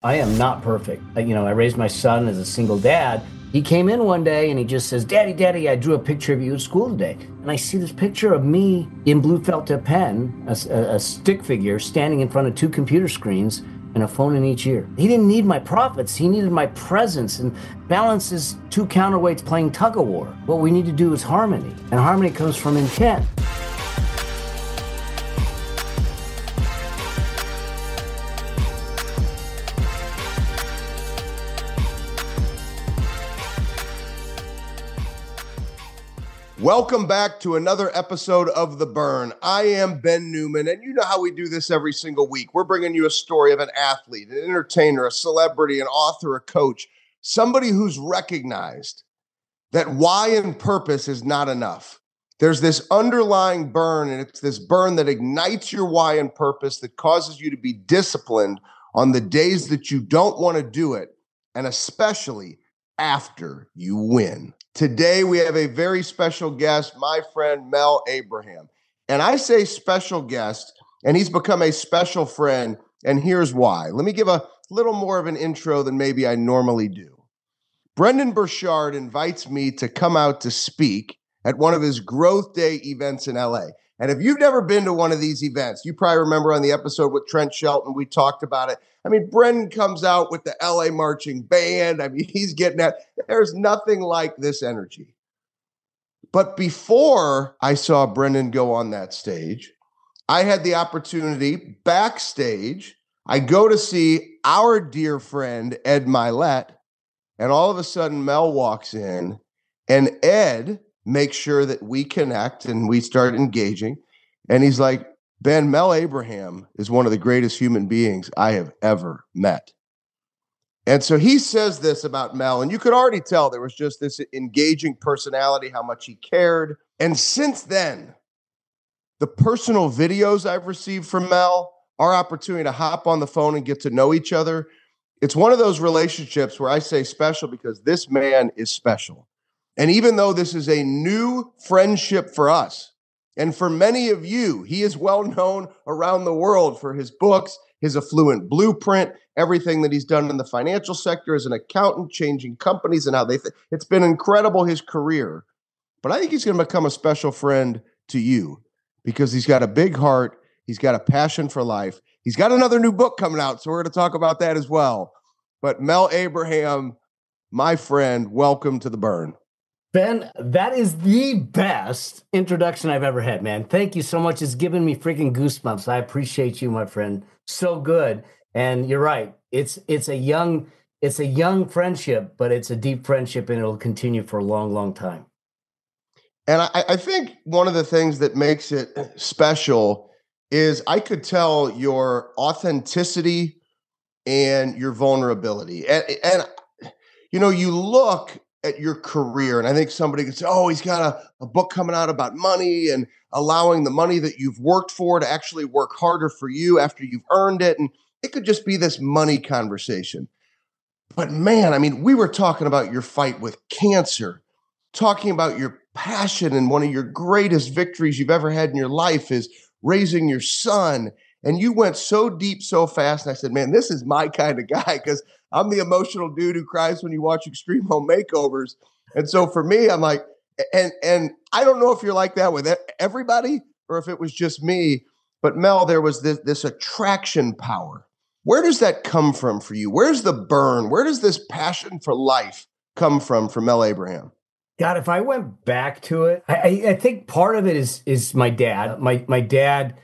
I am not perfect. You know, I raised my son as a single dad. He came in one day and he just says, Daddy, Daddy, I drew a picture of you at school today. And I see this picture of me in blue felt pen, a, a, stick figure standing in front of two computer screens and a phone in each ear. He didn't need my profits, he needed my presence. And balance is two counterweights playing tug of war. What we need to do is harmony, and harmony comes from intent. Welcome back to another episode of The Burn. I am Ben Newman, and you know how we do this every single week. We're bringing you a story of an athlete, an entertainer, a celebrity, an author, a coach, somebody who's recognized that why and purpose is not enough. There's this underlying burn, and it's this burn that ignites your why and purpose that causes you to be disciplined on the days that you don't want to do it, and especially after you win. Today, we have a very special guest, my friend Mel Abraham. And I say special guest, and he's become a special friend. And here's why. Let me give a little more of an intro than maybe I normally do. Brendon Burchard invites me to come out to speak at one of his Growth Day events in LA. And if you've never been to one of these events, you probably remember on the episode with Trent Shelton, we talked about it. I mean, Brendon comes out with the LA marching band. I mean, he's getting that. There's nothing like this energy. But before I saw Brendon go on that stage, I had the opportunity backstage. I go to see our dear friend Ed Mylett, and all of a sudden Mel walks in, and Ed makes sure that we connect and we start engaging. And he's like, Ben, Mel Abraham is one of the greatest human beings I have ever met. And so he says this about Mel, and you could already tell there was just this engaging personality, how much he cared. And since then, the personal videos I've received from Mel, our opportunity to hop on the phone and get to know each other, it's one of those relationships where I say special because this man is special. And even though this is a new friendship for us, and for many of you, he is well known around the world for his books, his affluent blueprint, everything that he's done in the financial sector as an accountant, changing companies and how they th- it's been incredible his career. But I think he's going to become a special friend to you because he's got a big heart, he's got a passion for life. He's got another new book coming out, so we're going to talk about that as well. But Mel Abraham, my friend, welcome to the burn. Ben, that is the best introduction I've ever had, man. Thank you so much. It's given me freaking goosebumps. I appreciate you, my friend. So good. And you're right. It's it's a young it's a young friendship, but it's a deep friendship and it'll continue for a long, long time. And I, I think one of the things that makes it special is I could tell your authenticity and your vulnerability. And, and you know, you look at your career. And I think somebody could say, oh, he's got a, a book coming out about money and allowing the money that you've worked for to actually work harder for you after you've earned it. And it could just be this money conversation. But man, I mean, we were talking about your fight with cancer, talking about your passion and one of your greatest victories you've ever had in your life is raising your son. And you went so deep so fast. And I said, man, this is my kind of guy because I'm the emotional dude who cries when you watch Extreme Home Makeovers. And so for me, I'm like, and and I don't know if you're like that with everybody or if it was just me, but Mel, there was this this attraction power. Where does that come from for you? Where's the burn? Where does this passion for life come from for Mel Abraham? God, if I went back to it, I, I think part of it is is my dad. My my dad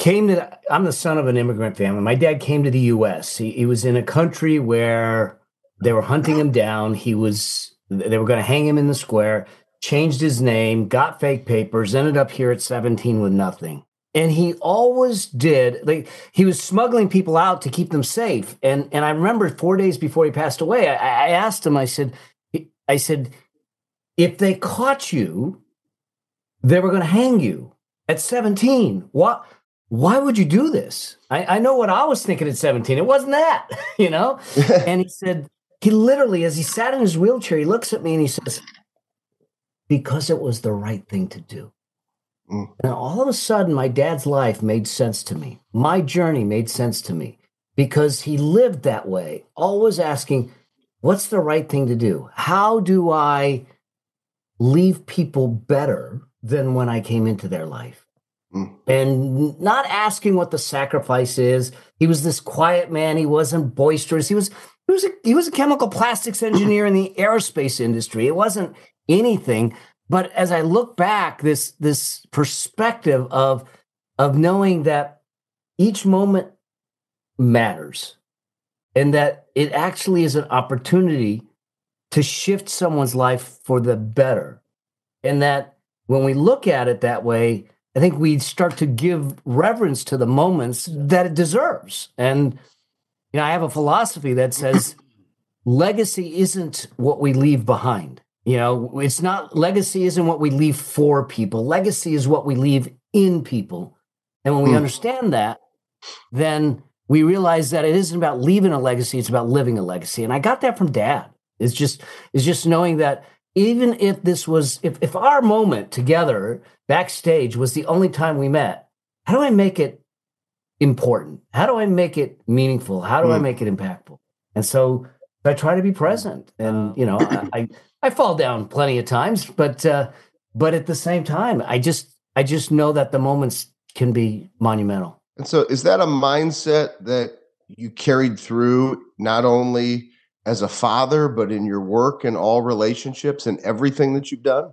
came to i'm the son of an immigrant family. My dad came to the us he, he was in a country where they were hunting him down. He was they were going to hang him in the square changed his name got fake papers ended up here at 17 with nothing. And he always did like he was smuggling people out to keep them safe. And and i remember four days before he passed away i, I asked him i said i said if they caught you they were going to hang you at 17 what why would you do this? I, I know what I was thinking at 17. It wasn't that, you know? and he said, he literally, as he sat in his wheelchair, he looks at me and he says, because it was the right thing to do. Mm. And all of a sudden, my dad's life made sense to me. My journey made sense to me because he lived that way, always asking, what's the right thing to do? How do I leave people better than when I came into their life? Mm. And not asking what the sacrifice is. He was this quiet man. He wasn't boisterous. He was he was a, he was a chemical plastics engineer in the aerospace industry. It wasn't anything. But as I look back, this this perspective of of knowing that each moment matters and that it actually is an opportunity to shift someone's life for the better. And that when we look at it that way, I think we start to give reverence to the moments that it deserves. And you know, I have a philosophy that says legacy isn't what we leave behind. You know, it's not legacy isn't what we leave for people. Legacy is what we leave in people. And when we mm. understand that, then we realize that it isn't about leaving a legacy, it's about living a legacy. And I got that from dad. It's just it's just knowing that even if this was if if our moment together backstage was the only time we met, how do I make it important? How do I make it meaningful? How do mm. I make it impactful? And so I try to be present. And you know, I, I, I fall down plenty of times, but uh, but at the same time, I just I just know that the moments can be monumental. And so, is that a mindset that you carried through not only as a father, but in your work and all relationships and everything that you've done?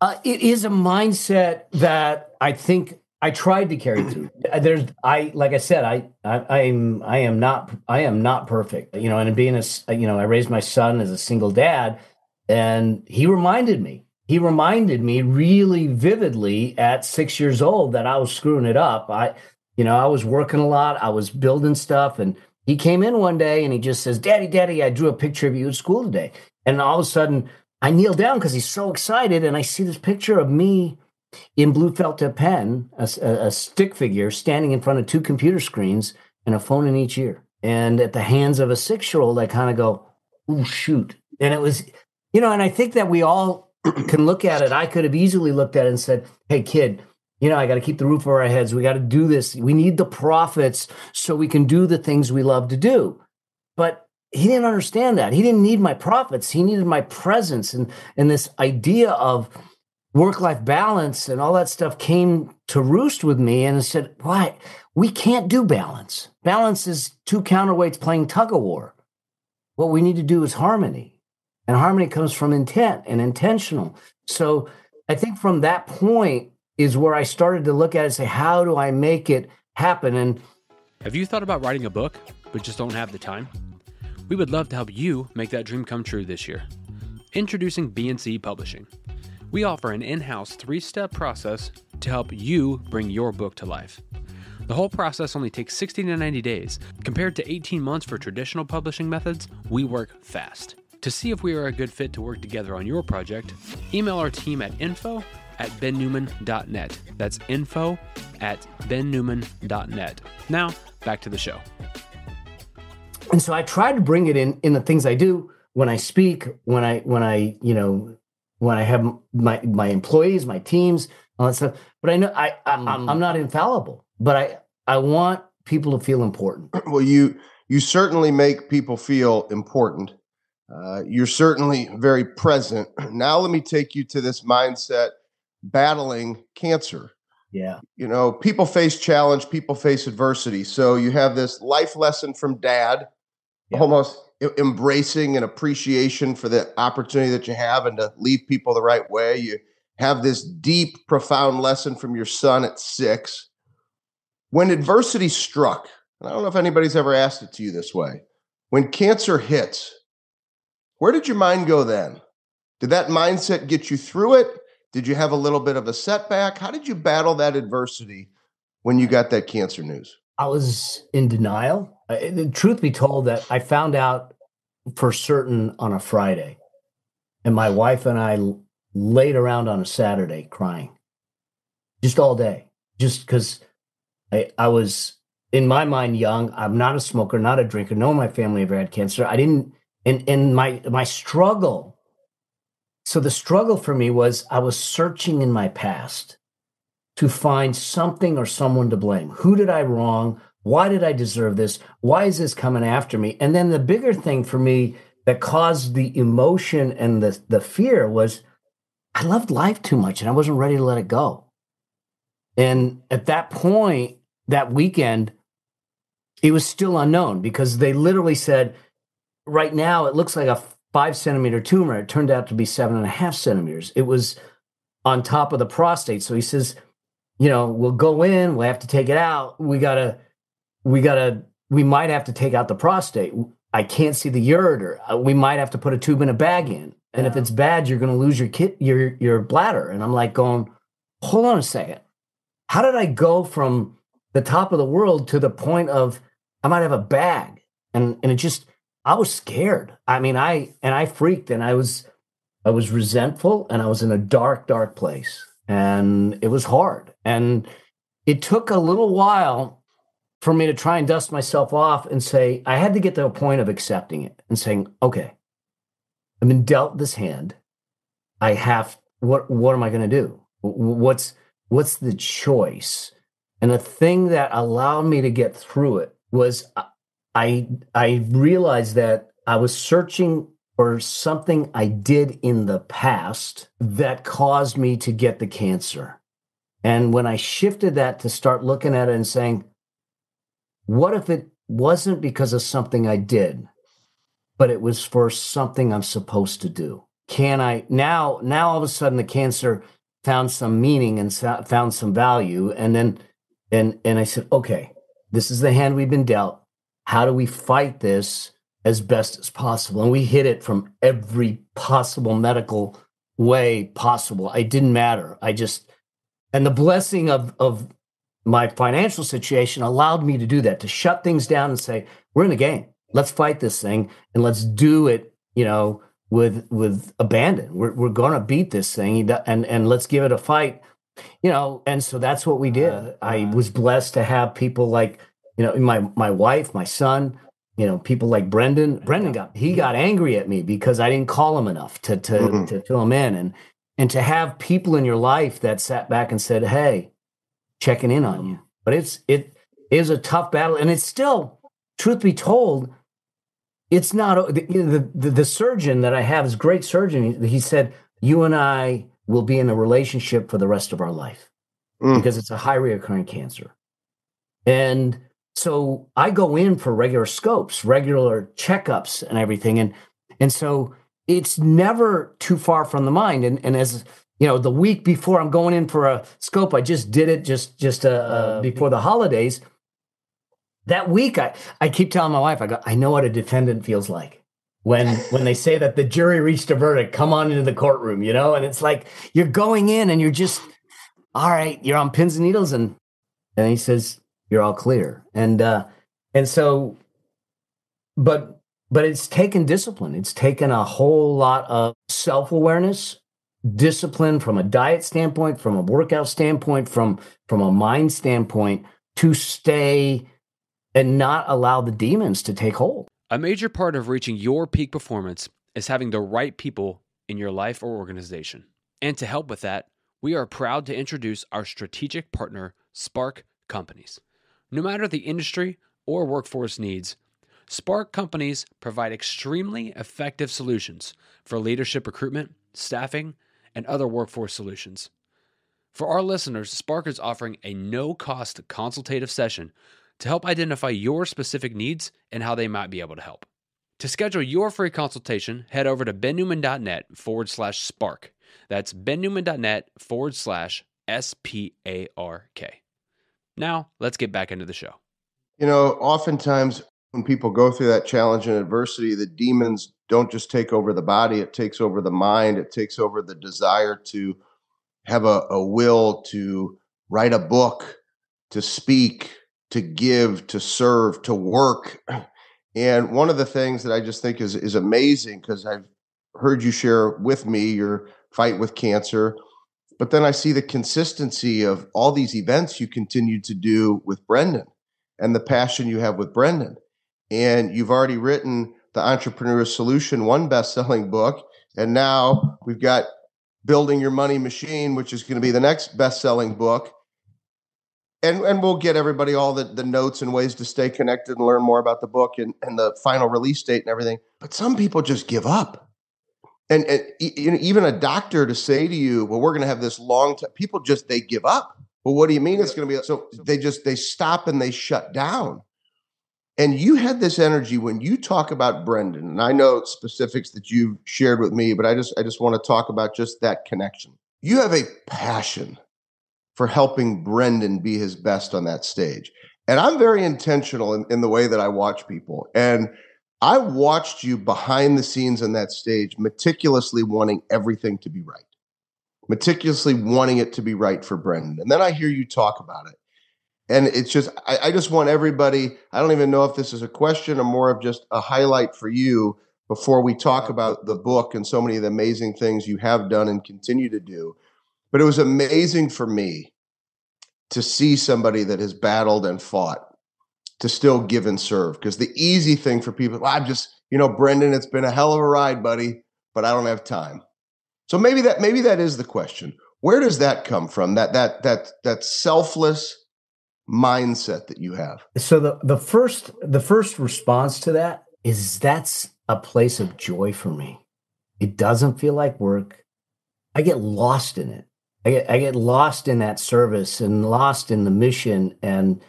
Uh, it is a mindset that I think I tried to carry through. Uh, there's, I like I said, I, I am I am not I am not perfect. You know, and being a you know, I raised my son as a single dad, and he reminded me. He reminded me really vividly at six years old that I was screwing it up. I, you know, I was working a lot. I was building stuff, and he came in one day and he just says, "Daddy, Daddy, I drew a picture of you at school today." And all of a sudden, I kneel down because he's so excited, and I see this picture of me in blue felt pen, a, a, stick figure standing in front of two computer screens and a phone in each ear. And at the hands of a six year old, I kind of go, "Oh shoot!" And it was, you know, and I think that we all can look at it. I could have easily looked at it and said, "Hey, kid." You know, I got to keep the roof over our heads. We got to do this. We need the profits so we can do the things we love to do. But he didn't understand that. He didn't need my profits. He needed my presence and and this idea of work life balance and all that stuff came to roost with me and said, why? We can't do balance. Balance is two counterweights playing tug of war. What we need to do is harmony. And harmony comes from intent and intentional. So I think from that point is where I started to look at it and say, how do I make it happen? And have you thought about writing a book, but just don't have the time? We would love to help you make that dream come true this year. Introducing BNC Publishing we offer an in house three step process to help you bring your book to life. The whole process only takes 60 to 90 days. Compared to 18 months for traditional publishing methods, we work fast. To see if we are a good fit to work together on your project, email our team at info at bennewman.net. That's info at bennewman.net. Now, back to the show. And so I try to bring it in in the things I do when I speak, when I when I, you know, when I have my my employees, my teams, all that stuff. But I know I, I am I'm, I'm not infallible, but I I want people to feel important. Well, you you certainly make people feel important. Uh, you're certainly very present. Now, let me take you to this mindset battling cancer. Yeah. You know, people face challenge, people face adversity. So you have this life lesson from dad, yeah. almost embracing and appreciation for the opportunity that you have and to lead people the right way. You have this deep, profound lesson from your son at six. When adversity struck, and I don't know if anybody's ever asked it to you this way, when cancer hits, where did your mind go then? Did that mindset get you through it? Did you have a little bit of a setback? How did you battle that adversity when you got that cancer news? I was in denial. Eh, the truth be told, that I found out for certain on a Friday, and my wife and I laid around on a Saturday crying, just all day, just because I I was in my mind young. I'm not a smoker, not a drinker. No my family ever had cancer. I didn't, and and my my struggle. So the struggle for me was I was searching in my past to find something or someone to blame. Who did I wrong? Why did I deserve this? Why is this coming after me? And then the bigger thing for me that caused the emotion and the, the fear was I loved life too much and I wasn't ready to let it go. And at that point, that weekend, it was still unknown because they literally said, right now, it looks like a five centimeter tumor. It turned out to be seven and a half centimeters. It was on top of the prostate. So he says, you know, we'll go in, we'll have to take it out. We gotta, we gotta, we might have to take out the prostate. I can't see the ureter. Uh, we might have to put a tube in a bag in. And yeah. if it's bad, you're going to lose your kit, your your bladder. And I'm like going, hold on a second. How did I go from the top of the world to the point of I might have a bag? And and it just I was scared. I mean, I and I freaked and I was I was resentful and I was in a dark, dark place. And it was hard. And it took a little while for me to try and dust myself off and say, I had to get to a point of accepting it and saying, okay, I've been dealt this hand. I have what what am I going to do? What's what's the choice? And the thing that allowed me to get through it was uh, I I realized that I was searching for something I did in the past that caused me to get the cancer. And when I shifted that to start looking at it and saying, what if it wasn't because of something I did, but it was for something I'm supposed to do? Can I now, now all of a sudden the cancer found some meaning and found some value. And then, and, and I said, okay, this is the hand we've been dealt. How do we fight this as best as possible? And we hit it from every possible medical way possible. It didn't matter. I just, and the blessing of, of my financial situation allowed me to do that, to shut things down and say, we're in the game. Let's fight this thing and let's do it, you know, with with abandon. We're we're going to beat this thing and and let's give it a fight. You know, and so that's what we did. Uh, I was blessed to have people like, you know, my my wife, my son, you know, people like Brendon. Brendon got he got angry at me because I didn't call him enough to to mm-hmm. to fill him in and and to have people in your life that sat back and said, "Hey, checking in on you." But it's it is a tough battle and it's still truth be told, it's not the, the, the surgeon that I have is great surgeon. He said, "You and I will be in a relationship for the rest of our life mm. because it's a high reoccurring cancer." And so I go in for regular scopes, regular checkups, and everything, and and so it's never too far from the mind. And and as you know, the week before I'm going in for a scope, I just did it just just uh, uh, before the holidays that week I, I keep telling my wife, I go, I know what a defendant feels like when when they say that the jury reached a verdict, come on into the courtroom, you know? And it's like you're going in and you're just, all right, you're on pins and needles, and and he says, You're all clear. And uh and so but but it's taken discipline. It's taken a whole lot of self-awareness, discipline from a diet standpoint, from a workout standpoint, from from a mind standpoint to stay and not allow the demons to take hold. A major part of reaching your peak performance is having the right people in your life or organization. And to help with that, we are proud to introduce our strategic partner, Spark Companies. No matter the industry or workforce needs, Spark Companies provide extremely effective solutions for leadership recruitment, staffing, and other workforce solutions. For our listeners, Spark is offering a no cost consultative session to help identify your specific needs and how they might be able to help. To schedule your free consultation, head over to bennewman.net forward slash spark. That's bennewman.net forward slash S P A R K. Now, let's get back into the show. You know, oftentimes when people go through that challenge and adversity, the demons don't just take over the body, it takes over the mind, it takes over the desire to have a, a will to write a book, to speak, to give, to serve, to work. And one of the things that I just think is is amazing because I've heard you share with me your fight with cancer, but then I see the consistency of all these events you continue to do with Brendon and the passion you have with Brendon. And you've already written the Entrepreneur Solution, one best-selling book, and now we've got Building Your Money Machine, which is going to be the next best-selling book and and we'll get everybody all the, the notes and ways to stay connected and learn more about the book and, and the final release date and everything. But some people just give up. And, and even a doctor to say to you, well, we're going to have this long time, people just, they give up. Well, what do you mean it's going to be? So they just, they stop and they shut down. And you had this energy when you talk about Brendon, and I know specifics that you've shared with me, but I just, I just want to talk about just that connection. You have a passion for helping Brendon be his best on that stage. And I'm very intentional in, in the way that I watch people. And I watched you behind the scenes on that stage, meticulously wanting everything to be right, meticulously wanting it to be right for Brendon. And then I hear you talk about it. And it's just, I, I just want everybody, I don't even know if this is a question or more of just a highlight for you before we talk about the book and so many of the amazing things you have done and continue to do. But it was amazing for me to see somebody that has battled and fought to still give and serve. Because the easy thing for people, well, I'm just, you know, Brendon, it's been a hell of a ride, buddy, but I don't have time. So maybe that maybe that is the question. Where does that come from? That that that that selfless mindset that you have. So the the first the first response to that is that's a place of joy for me. It doesn't feel like work. I get lost in it. I get, I get lost in that service and lost in the mission and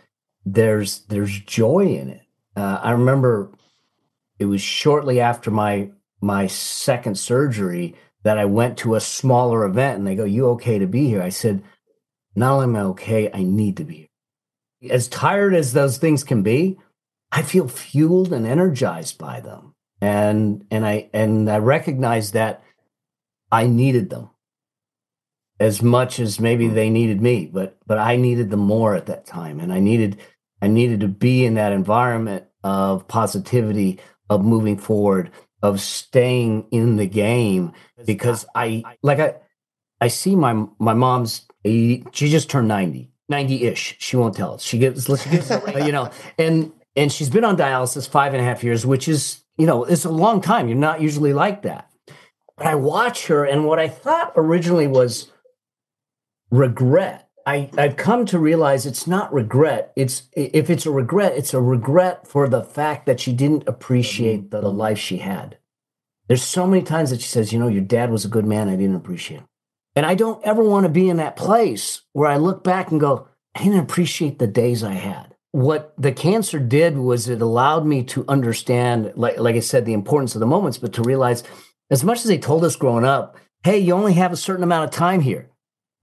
there's there's joy in it. Uh, i remember it was shortly after my my second surgery that i went to a smaller event and they go you okay to be here? I said not only am i okay i need to be here. As tired as those things can be i feel fueled and energized by them. And and i and i recognize that i needed them as much as maybe mm. they needed me but but i needed them more at that time. And i needed i needed to be in that environment of positivity of moving forward of staying in the game. Because i like i i see my my mom's 80, she just turned 90 90-ish she won't tell us. She gives you know and and she's been on dialysis five and a half years which is you know it's a long time. You're not usually like that. But i watch her and what i thought originally was regret I, I've come to realize it's not regret. It's if it's a regret, it's a regret for the fact that she didn't appreciate the, the life she had. There's so many times that she says, you know, your dad was a good man. I didn't appreciate him. And I don't ever want to be in that place where I look back and go, I didn't appreciate the days I had. What the cancer did was it allowed me to understand, like, like I said, the importance of the moments, but to realize as much as they told us growing up, hey, you only have a certain amount of time here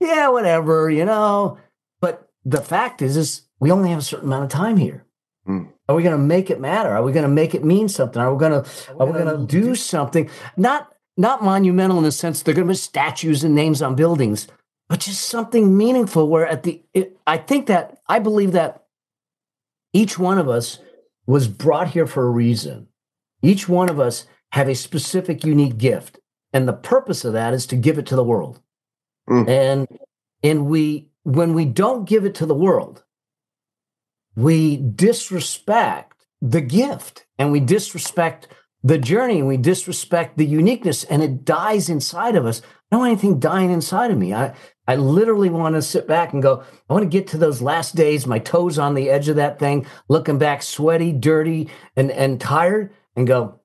yeah, whatever, you know. But the fact is, is we only have a certain amount of time here. Mm. Are we going to make it matter? Are we going to make it mean something? Are we going to are we going to do something? Not not monumental in the sense they're going to be statues and names on buildings, but just something meaningful. Where at the it, I think that I believe that each one of us was brought here for a reason. Each one of us have a specific, unique gift, and the purpose of that is to give it to the world. Mm. And and we when we don't give it to the world, we disrespect the gift and we disrespect the journey and we disrespect the uniqueness and it dies inside of us. I don't want anything dying inside of me. I I literally want to sit back and go, I want to get to those last days, my toes on the edge of that thing, looking back sweaty, dirty, and and tired, and go,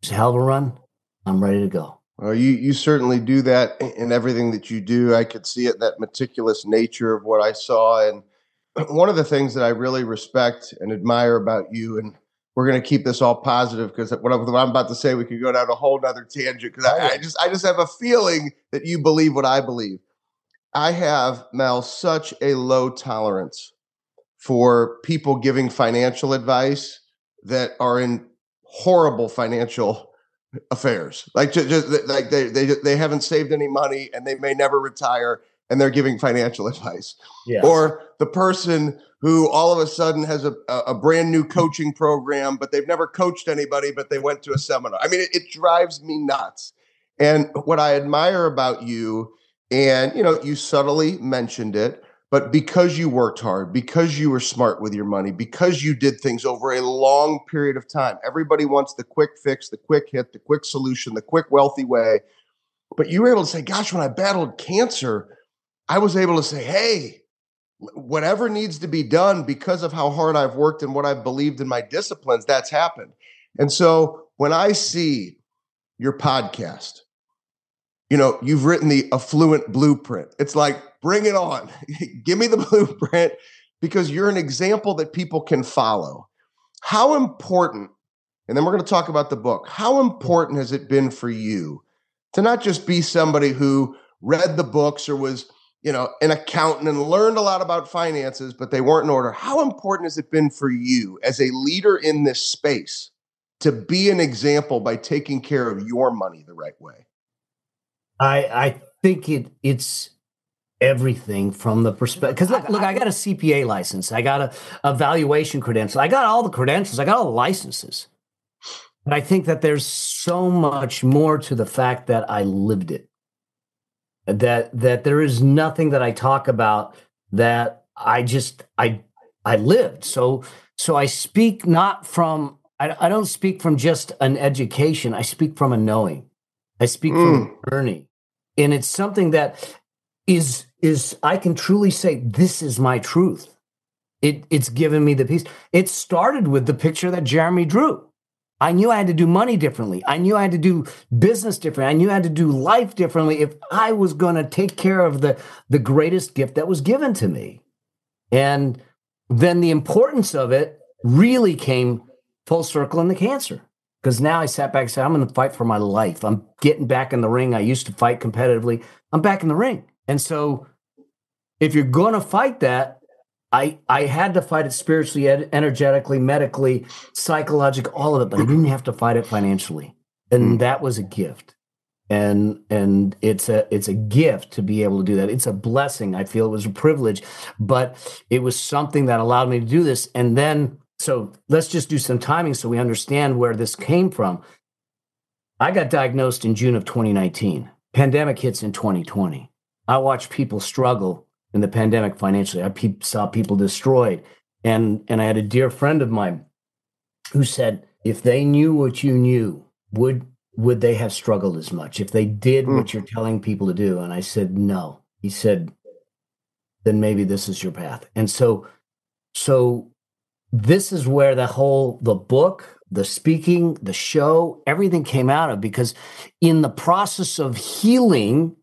it's a hell of a run. I'm ready to go. Well, you you certainly do that in everything that you do. I could see it that meticulous nature of what I saw, and one of the things that I really respect and admire about you, and we're going to keep this all positive because what, what, I'm about to say, we could go down a whole nother tangent because I, I just I just have a feeling that you believe what I believe. I have Mel such a low tolerance for people giving financial advice that are in horrible financial affairs. Like just, just like they they they haven't saved any money and they may never retire and they're giving financial advice. Yes. Or the person who all of a sudden has a, a brand new coaching program, but they've never coached anybody, but they went to a seminar. I mean, it, it drives me nuts. And what I admire about you, and you know, you subtly mentioned it, but because you worked hard, because you were smart with your money, because you did things over a long period of time, everybody wants the quick fix, the quick hit, the quick solution, the quick wealthy way. But you were able to say, gosh, when I battled cancer, I was able to say, hey, whatever needs to be done because of how hard I've worked and what I've believed in my disciplines, that's happened. And so when I see your podcast, you know, you've written the affluent blueprint. It's like, bring it on. Give me the blueprint because you're an example that people can follow. How important, and then we're going to talk about the book, how important has it been for you to not just be somebody who read the books or was you know, an accountant and learned a lot about finances, but they weren't in order. How important has it been for you as a leader in this space to be an example by taking care of your money the right way? I I think it it's everything from the perspective because look, look, I got a CPA license, I got a, a valuation credential, I got all the credentials, I got all the licenses. But I think that there's so much more to the fact that I lived it that that there is nothing that I talk about that I just I I lived. So so I speak not from I, I don't speak from just an education. I speak from a knowing. I speak mm. from journey. And it's something that is is I can truly say this is my truth. It it's given me the peace. It started with the picture that Jeremy drew. I knew I had to do money differently. I knew I had to do business differently. I knew I had to do life differently if I was going to take care of the, the greatest gift that was given to me. And then the importance of it really came full circle in the cancer. Because now I sat back and said, I'm going to fight for my life. I'm getting back in the ring. I used to fight competitively. I'm back in the ring. And so if you're going to fight that, I I had to fight it spiritually, energetically, medically, psychologically, all of it, but I didn't have to fight it financially, and mm. that was a gift. And and it's a it's a gift to be able to do that. It's a blessing. I feel it was a privilege, but it was something that allowed me to do this. And then, so let's just do some timing so we understand where this came from. I got diagnosed in June of 2019. Pandemic hits in 2020. I watched people struggle in the pandemic financially. I pe- saw people destroyed, and and I had a dear friend of mine who said, if they knew what you knew, would would they have struggled as much if they did mm. what you're telling people to do? And I said, no. He said, then maybe this is your path. And so, so this is where the whole the book the speaking the show everything came out of because in the process of healing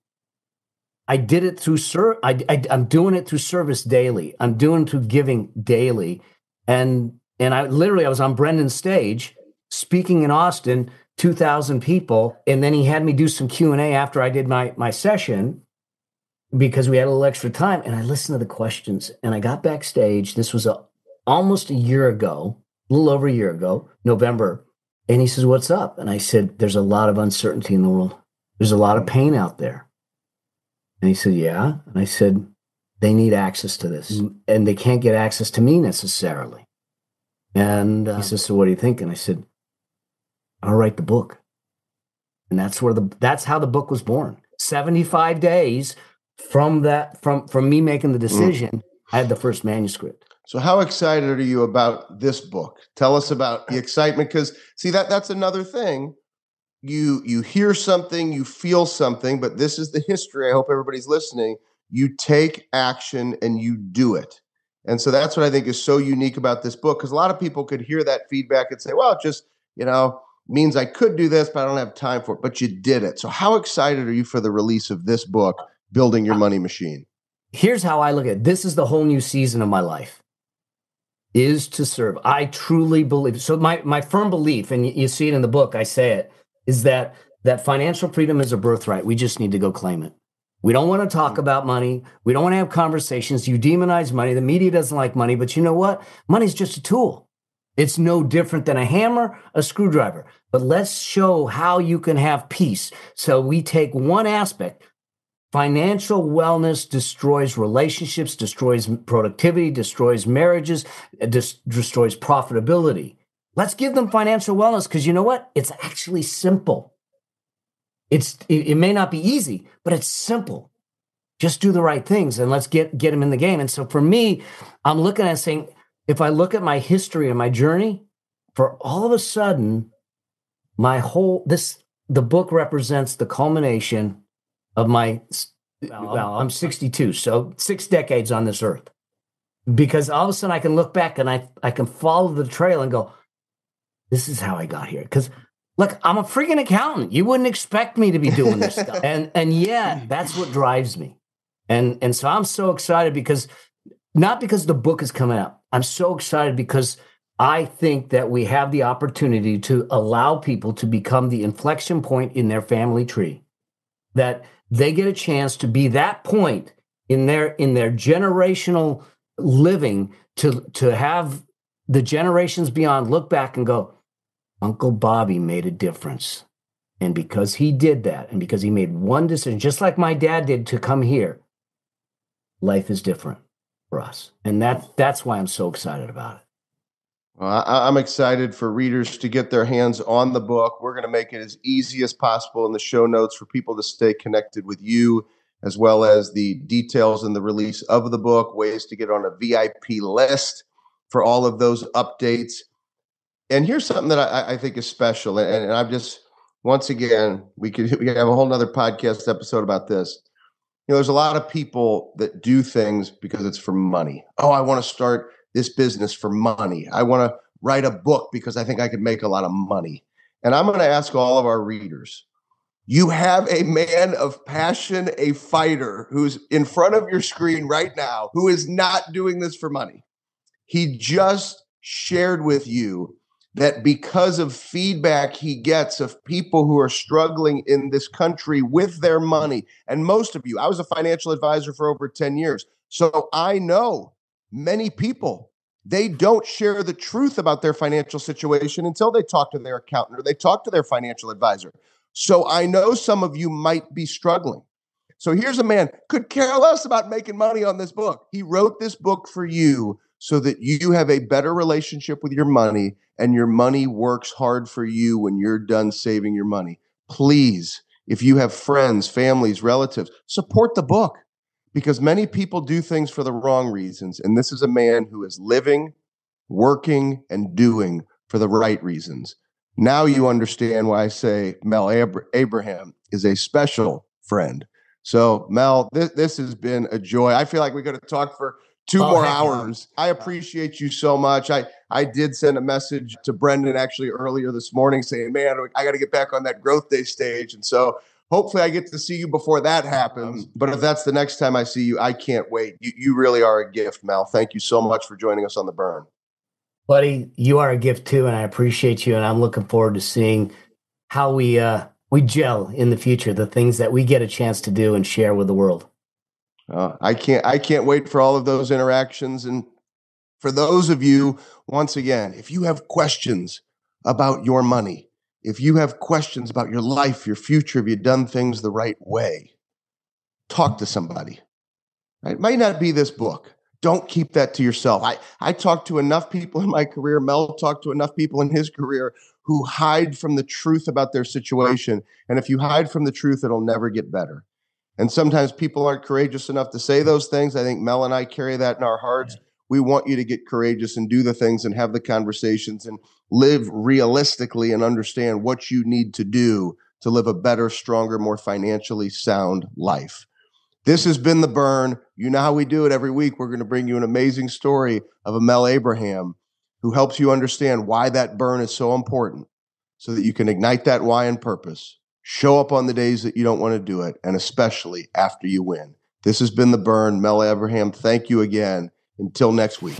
I did it through I, I I'm doing it through service daily. I'm doing through giving daily, and and I literally I was on Brendon's stage speaking in Austin, two thousand people, and then he had me do some Q and A after I did my my session because we had a little extra time, and I listened to the questions, and I got backstage. This was a almost a year ago, a little over a year ago, November, and he says, "What's up?" And I said, "There's a lot of uncertainty in the world. There's a lot of pain out there." And he said, Yeah. And I said, They need access to this. Mm-hmm. And they can't get access to me necessarily. And uh, he says, So what do you think? And I said, I'll write the book. And that's where the that's how the book was born. 75 days from that from from me making the mm. decision, mm. I had the first manuscript. So how excited are you about this book? Tell us about the excitement cuz see that that's another thing you you hear something, you feel something, but this is the history. I hope everybody's listening. You take action and you do it. And so that's what I think is so unique about this book because a lot of people could hear that feedback and say, well, it just, you know, means I could do this, but I don't have time for it. But you did it. So how excited are you for the release of this book, Building Your uh, Money Machine? Here's how I look at it. This is the whole new season of my life is to serve. I truly believe. So my my firm belief, and you see it in the book, I say it, is that that financial freedom is a birthright. We just need to go claim it. We don't want to talk mm. about money. We don't want to have conversations. You demonize money. The media doesn't like money, but you know what? Money's just a tool. It's no different than a hammer, a screwdriver. But let's show how you can have peace. So we take one aspect. Financial wellness destroys relationships, destroys productivity, destroys marriages, uh, destroys profitability. Let's give them financial wellness because you know what? It's actually simple. It's it, it, may not be easy, but it's simple. Just do the right things and let's get get them in the game. And so for me, I'm looking at saying, if I look at my history and my journey, for all of a sudden, my whole this the book represents the culmination of my well, I'm uh, 62, so six decades on this earth. because all of a sudden I can look back and I I can follow the trail and go, this is how I got here. Because look, I'm a freaking accountant. You wouldn't expect me to be doing this stuff. And and yet that's what drives me. And and so I'm so excited because not because the book is coming out. I'm so excited because I think that we have the opportunity to allow people to become the inflection point in their family tree. That they get a chance to be that point in their in their generational living to to have the generations beyond look back and go uncle bobby made a difference. And because he did that and because he made one decision just like my dad did to come here life is different for us. And that that's why i'm so excited about it well, I, i'm excited for readers to get their hands on the book we're going to make it as easy as possible in the show notes for people to stay connected with you as well as the details and the release of the book, ways to get on a VIP list for all of those updates. And here's something that I, I think is special. And, and I'm just, once again, we could, we could have a whole nother podcast episode about this. You know, there's a lot of people that do things because it's for money. Oh, I want to start this business for money. I want to write a book because I think I could make a lot of money. And I'm going to ask all of our readers you have a man of passion, a fighter who's in front of your screen right now, who is not doing this for money. He just shared with you that because of feedback he gets of people who are struggling in this country with their money, and most of you, I was a financial advisor for over 10 years. So I know many people, they don't share the truth about their financial situation until they talk to their accountant or they talk to their financial advisor. So I know some of you might be struggling. So here's a man could care less about making money on this book. He wrote this book for you so that you have a better relationship with your money and your money works hard for you when you're done saving your money. Please, if you have friends, families, relatives, support the book because many people do things for the wrong reasons. And this is a man who is living, working, and doing for the right reasons. Now you understand why I say Mel Abraham is a special friend. So, Mel, this, this has been a joy. I feel like we could have talked for two oh, more hours. I appreciate you so much. I I did send a message to Brendon actually earlier this morning saying, "Man, I got to get back on that growth day stage." And so, hopefully, I get to see you before that happens. But if that's the next time I see you, I can't wait. You, you really are a gift, Mel. Thank you so much for joining us on the burn buddy, you are a gift too, and I appreciate you. And I'm looking forward to seeing how we uh, we gel in the future. The things that we get a chance to do and share with the world. Uh, I can't I can't wait for all of those interactions. And for those of you, once again, if you have questions about your money, if you have questions about your life, your future, have you done things the right way, talk to somebody. It might not be this book don't keep that to yourself. I, I talked to enough people in my career, Mel talked to enough people in his career who hide from the truth about their situation. And if you hide from the truth, it'll never get better. And sometimes people aren't courageous enough to say those things. I think Mel and I carry that in our hearts. Yeah. We want you to get courageous and do the things and have the conversations and live realistically and understand what you need to do to live a better, stronger, more financially sound life. This has been The Burn. You know how we do it every week. We're going to bring you an amazing story of a Mel Abraham who helps you understand why that burn is so important so that you can ignite that why and purpose, show up on the days that you don't want to do it, and especially after you win. This has been The Burn. Mel Abraham, thank you again. Until next week.